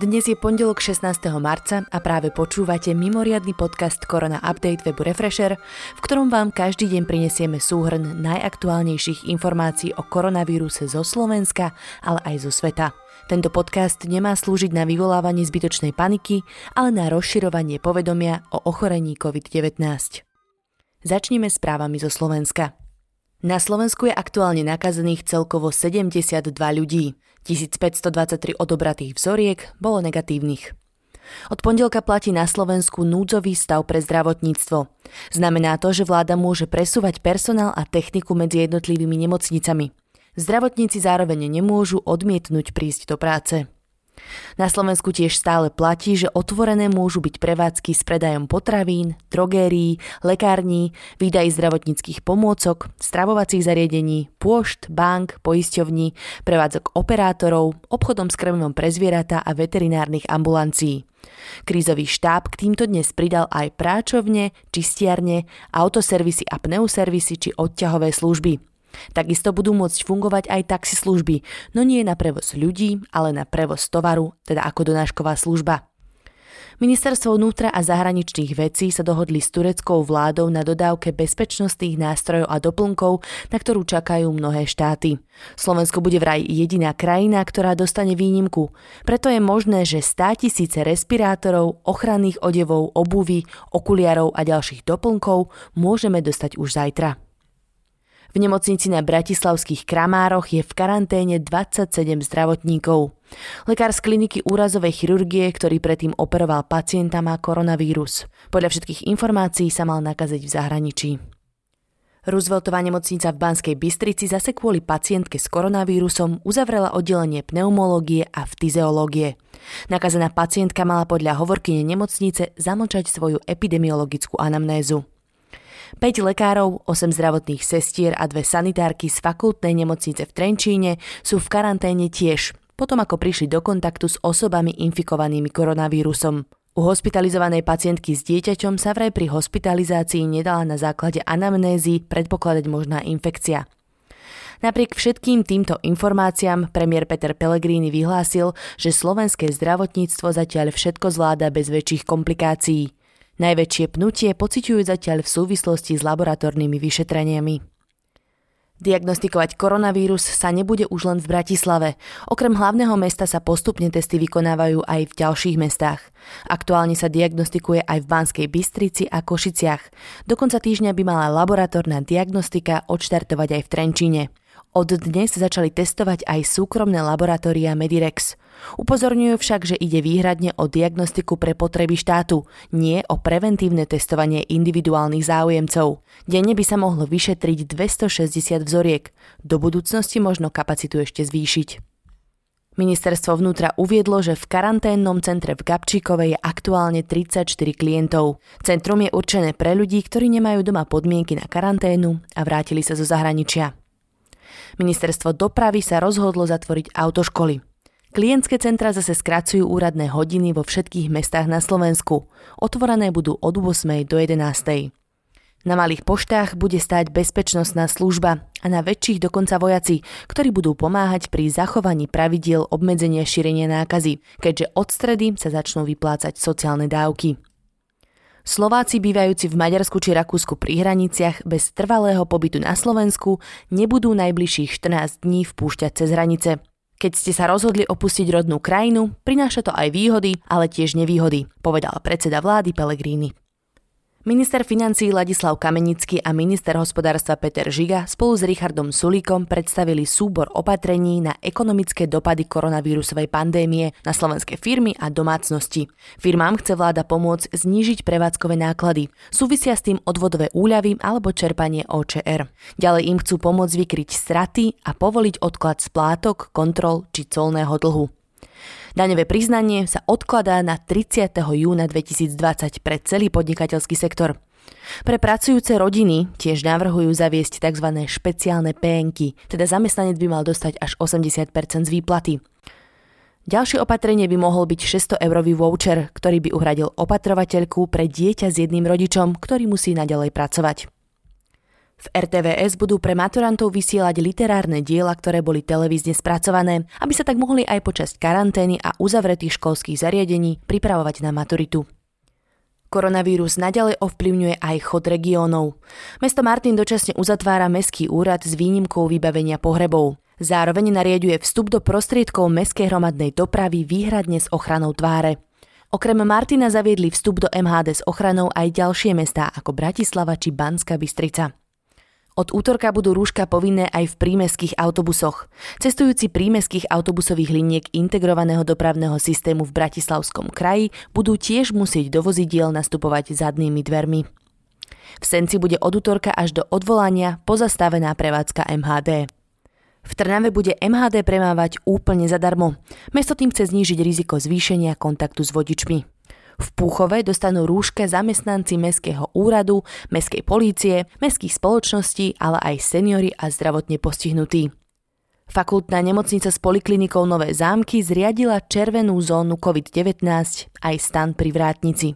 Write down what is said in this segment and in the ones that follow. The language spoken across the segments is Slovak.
Dnes je pondelok 16. marca a práve počúvate mimoriadny podcast Korona Update webu Refresher, v ktorom vám každý deň prinesieme súhrn najaktuálnejších informácií o koronavíruse zo Slovenska, ale aj zo sveta. Tento podcast nemá slúžiť na vyvolávanie zbytočnej paniky, ale na rozširovanie povedomia o ochorení COVID-19. Začneme správami zo Slovenska. Na Slovensku je aktuálne nakazených celkovo 72 ľudí. 1523 odobratých vzoriek bolo negatívnych. Od pondelka platí na Slovensku núdzový stav pre zdravotníctvo. Znamená to, že vláda môže presúvať personál a techniku medzi jednotlivými nemocnicami. Zdravotníci zároveň nemôžu odmietnúť prísť do práce. Na Slovensku tiež stále platí, že otvorené môžu byť prevádzky s predajom potravín, drogérií, lekární, výdaj zdravotníckých pomôcok, stravovacích zariadení, pôšt, bank, poisťovní, prevádzok operátorov, obchodom s krmom pre zvieratá a veterinárnych ambulancií. Krízový štáb k týmto dnes pridal aj práčovne, čistiarne, autoservisy a pneuservisy či odťahové služby – Takisto budú môcť fungovať aj taxislužby, no nie na prevoz ľudí, ale na prevoz tovaru, teda ako donášková služba. Ministerstvo vnútra a zahraničných vecí sa dohodli s tureckou vládou na dodávke bezpečnostných nástrojov a doplnkov, na ktorú čakajú mnohé štáty. Slovensko bude vraj jediná krajina, ktorá dostane výnimku. Preto je možné, že 100 tisíce respirátorov, ochranných odevov, obuvy, okuliarov a ďalších doplnkov môžeme dostať už zajtra. V nemocnici na bratislavských Kramároch je v karanténe 27 zdravotníkov. Lekár z kliniky úrazovej chirurgie, ktorý predtým operoval pacienta, má koronavírus. Podľa všetkých informácií sa mal nakaziť v zahraničí. Rooseveltová nemocnica v Banskej Bystrici zase kvôli pacientke s koronavírusom uzavrela oddelenie pneumológie a fyziológie. Nakazená pacientka mala podľa hovorkyne nemocnice zamlčať svoju epidemiologickú anamnézu. 5 lekárov, 8 zdravotných sestier a dve sanitárky z fakultnej nemocnice v Trenčíne sú v karanténe tiež, potom ako prišli do kontaktu s osobami infikovanými koronavírusom. U hospitalizovanej pacientky s dieťaťom sa vraj pri hospitalizácii nedala na základe anamnézy predpokladať možná infekcia. Napriek všetkým týmto informáciám premiér Peter Pellegrini vyhlásil, že slovenské zdravotníctvo zatiaľ všetko zvláda bez väčších komplikácií. Najväčšie pnutie pociťujú zatiaľ v súvislosti s laboratórnymi vyšetreniami. Diagnostikovať koronavírus sa nebude už len v Bratislave. Okrem hlavného mesta sa postupne testy vykonávajú aj v ďalších mestách. Aktuálne sa diagnostikuje aj v Banskej Bystrici a Košiciach. Do konca týždňa by mala laboratórna diagnostika odštartovať aj v Trenčíne. Od dnes začali testovať aj súkromné laboratória Medirex. Upozorňujú však, že ide výhradne o diagnostiku pre potreby štátu, nie o preventívne testovanie individuálnych záujemcov. Denne by sa mohlo vyšetriť 260 vzoriek. Do budúcnosti možno kapacitu ešte zvýšiť. Ministerstvo vnútra uviedlo, že v karanténnom centre v Gabčíkove je aktuálne 34 klientov. Centrum je určené pre ľudí, ktorí nemajú doma podmienky na karanténu a vrátili sa zo zahraničia. Ministerstvo dopravy sa rozhodlo zatvoriť autoškoly. Klientské centra zase skracujú úradné hodiny vo všetkých mestách na Slovensku. Otvorené budú od 8. do 11. Na malých poštách bude stáť bezpečnostná služba a na väčších dokonca vojaci, ktorí budú pomáhať pri zachovaní pravidiel obmedzenia šírenia nákazy, keďže od stredy sa začnú vyplácať sociálne dávky. Slováci bývajúci v Maďarsku či Rakúsku pri hraniciach bez trvalého pobytu na Slovensku nebudú najbližších 14 dní vpúšťať cez hranice. Keď ste sa rozhodli opustiť rodnú krajinu, prináša to aj výhody, ale tiež nevýhody, povedal predseda vlády Pellegrini. Minister financí Ladislav Kamenický a minister hospodárstva Peter Žiga spolu s Richardom Sulíkom predstavili súbor opatrení na ekonomické dopady koronavírusovej pandémie na slovenské firmy a domácnosti. Firmám chce vláda pomôcť znížiť prevádzkové náklady. Súvisia s tým odvodové úľavy alebo čerpanie OČR. Ďalej im chcú pomôcť vykryť straty a povoliť odklad splátok, kontrol či colného dlhu. Daňové priznanie sa odkladá na 30. júna 2020 pre celý podnikateľský sektor. Pre pracujúce rodiny tiež navrhujú zaviesť tzv. špeciálne PNky, teda zamestnanec by mal dostať až 80% z výplaty. Ďalšie opatrenie by mohol byť 600 eurový voucher, ktorý by uhradil opatrovateľku pre dieťa s jedným rodičom, ktorý musí naďalej pracovať. V RTVS budú pre maturantov vysielať literárne diela, ktoré boli televízne spracované, aby sa tak mohli aj počas karantény a uzavretých školských zariadení pripravovať na maturitu. Koronavírus naďalej ovplyvňuje aj chod regiónov. Mesto Martin dočasne uzatvára mestský úrad s výnimkou vybavenia pohrebov. Zároveň nariaduje vstup do prostriedkov mestskej hromadnej dopravy výhradne s ochranou tváre. Okrem Martina zaviedli vstup do MHD s ochranou aj ďalšie mestá ako Bratislava či Banska Bystrica. Od útorka budú rúška povinné aj v prímeských autobusoch. Cestujúci prímeských autobusových liniek integrovaného dopravného systému v Bratislavskom kraji budú tiež musieť do vozidiel nastupovať zadnými dvermi. V Senci bude od útorka až do odvolania pozastavená prevádzka MHD. V Trnave bude MHD premávať úplne zadarmo. Mesto tým chce znížiť riziko zvýšenia kontaktu s vodičmi. V Púchove dostanú rúške zamestnanci Mestského úradu, Mestskej polície, Mestských spoločností, ale aj seniory a zdravotne postihnutí. Fakultná nemocnica s poliklinikou Nové zámky zriadila červenú zónu COVID-19 aj stan pri vrátnici.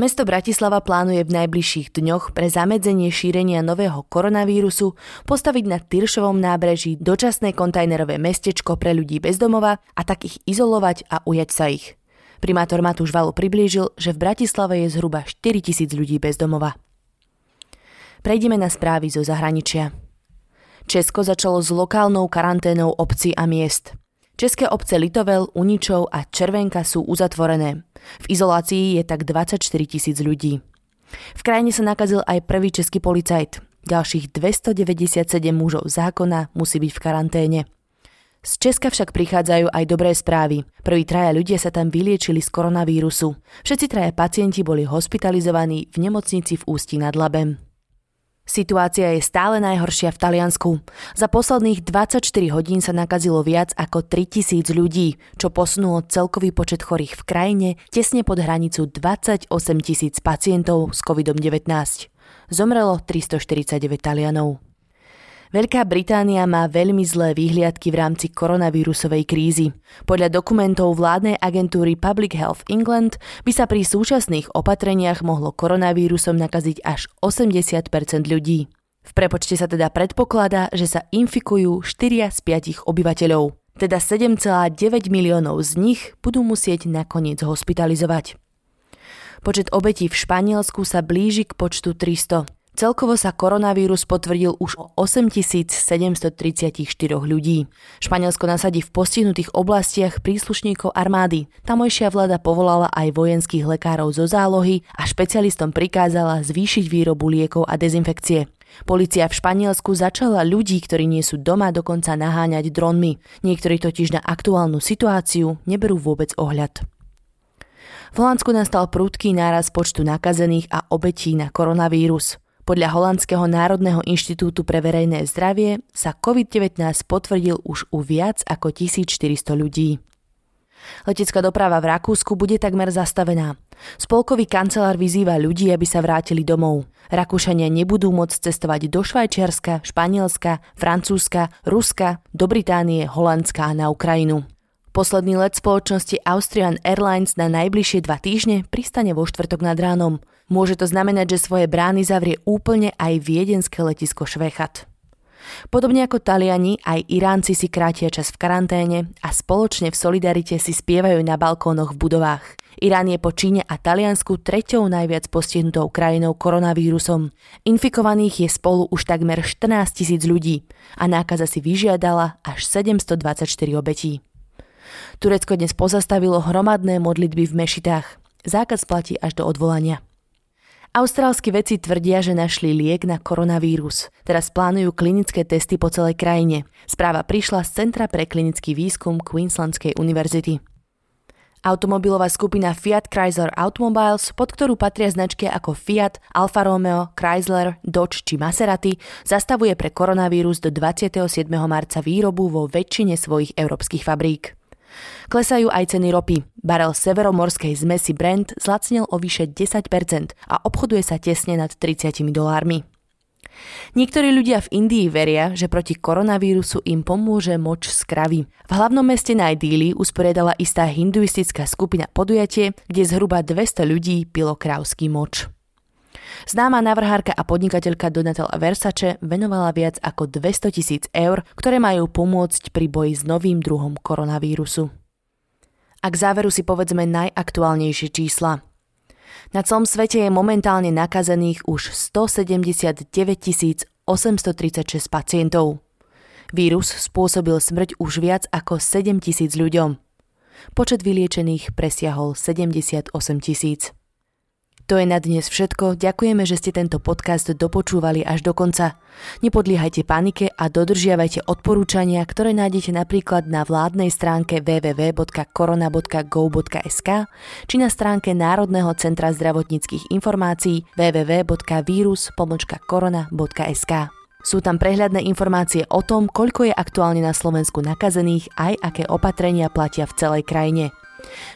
Mesto Bratislava plánuje v najbližších dňoch pre zamedzenie šírenia nového koronavírusu postaviť na Tyršovom nábreží dočasné kontajnerové mestečko pre ľudí bezdomova a tak ich izolovať a ujať sa ich. Primátor Matúš Valo priblížil, že v Bratislave je zhruba 4 tisíc ľudí bezdomova. Prejdeme na správy zo zahraničia. Česko začalo s lokálnou karanténou obcí a miest – České obce Litovel, Uničov a Červenka sú uzatvorené. V izolácii je tak 24 tisíc ľudí. V krajine sa nakazil aj prvý český policajt. Ďalších 297 mužov zákona musí byť v karanténe. Z Česka však prichádzajú aj dobré správy. Prví traja ľudia sa tam vyliečili z koronavírusu. Všetci traja pacienti boli hospitalizovaní v nemocnici v Ústí nad Labem. Situácia je stále najhoršia v Taliansku. Za posledných 24 hodín sa nakazilo viac ako 3000 ľudí, čo posunulo celkový počet chorých v krajine tesne pod hranicu 28 tisíc pacientov s COVID-19. Zomrelo 349 Talianov. Veľká Británia má veľmi zlé výhliadky v rámci koronavírusovej krízy. Podľa dokumentov vládnej agentúry Public Health England by sa pri súčasných opatreniach mohlo koronavírusom nakaziť až 80% ľudí. V prepočte sa teda predpokladá, že sa infikujú 4 z 5 obyvateľov. Teda 7,9 miliónov z nich budú musieť nakoniec hospitalizovať. Počet obetí v Španielsku sa blíži k počtu 300. Celkovo sa koronavírus potvrdil už o 8734 ľudí. Španielsko nasadí v postihnutých oblastiach príslušníkov armády. Tamojšia vláda povolala aj vojenských lekárov zo zálohy a špecialistom prikázala zvýšiť výrobu liekov a dezinfekcie. Polícia v Španielsku začala ľudí, ktorí nie sú doma, dokonca naháňať dronmi. Niektorí totiž na aktuálnu situáciu neberú vôbec ohľad. V Holandsku nastal prudký náraz počtu nakazených a obetí na koronavírus. Podľa Holandského národného inštitútu pre verejné zdravie sa COVID-19 potvrdil už u viac ako 1400 ľudí. Letecká doprava v Rakúsku bude takmer zastavená. Spolkový kancelár vyzýva ľudí, aby sa vrátili domov. Rakúšania nebudú môcť cestovať do Švajčiarska, Španielska, Francúzska, Ruska, do Británie, Holandska a na Ukrajinu. Posledný let spoločnosti Austrian Airlines na najbližšie dva týždne pristane vo štvrtok nad ránom. Môže to znamenať, že svoje brány zavrie úplne aj viedenské letisko Švechat. Podobne ako Taliani, aj Iránci si krátia čas v karanténe a spoločne v solidarite si spievajú na balkónoch v budovách. Irán je po Číne a Taliansku treťou najviac postihnutou krajinou koronavírusom. Infikovaných je spolu už takmer 14 tisíc ľudí a nákaza si vyžiadala až 724 obetí. Turecko dnes pozastavilo hromadné modlitby v mešitách. Zákaz platí až do odvolania. Austrálsky vedci tvrdia, že našli liek na koronavírus. Teraz plánujú klinické testy po celej krajine. Správa prišla z Centra pre klinický výskum Queenslandskej univerzity. Automobilová skupina Fiat Chrysler Automobiles, pod ktorú patria značky ako Fiat, Alfa Romeo, Chrysler, Dodge či Maserati, zastavuje pre koronavírus do 27. marca výrobu vo väčšine svojich európskych fabrík. Klesajú aj ceny ropy. Barel severomorskej zmesi Brent zlacnil o vyše 10% a obchoduje sa tesne nad 30 dolármi. Niektorí ľudia v Indii veria, že proti koronavírusu im pomôže moč z kravy. V hlavnom meste Najdíli usporiadala istá hinduistická skupina podujatie, kde zhruba 200 ľudí pilo krávský moč. Známa navrhárka a podnikateľka Donatella Versace venovala viac ako 200 tisíc eur, ktoré majú pomôcť pri boji s novým druhom koronavírusu. A k záveru si povedzme najaktuálnejšie čísla. Na celom svete je momentálne nakazených už 179 836 pacientov. Vírus spôsobil smrť už viac ako 7 tisíc ľuďom. Počet vyliečených presiahol 78 tisíc. To je na dnes všetko. Ďakujeme, že ste tento podcast dopočúvali až do konca. Nepodliehajte panike a dodržiavajte odporúčania, ktoré nájdete napríklad na vládnej stránke www.korona.go.sk či na stránke Národného centra zdravotníckých informácií www.virus.korona.sk. Sú tam prehľadné informácie o tom, koľko je aktuálne na Slovensku nakazených, aj aké opatrenia platia v celej krajine.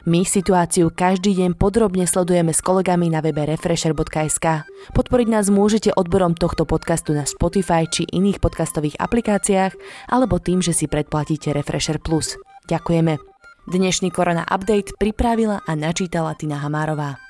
My situáciu každý deň podrobne sledujeme s kolegami na webe refresher.sk. Podporiť nás môžete odberom tohto podcastu na Spotify či iných podcastových aplikáciách alebo tým, že si predplatíte Refresher Plus. Ďakujeme. Dnešný Korona Update pripravila a načítala Tina Hamárová.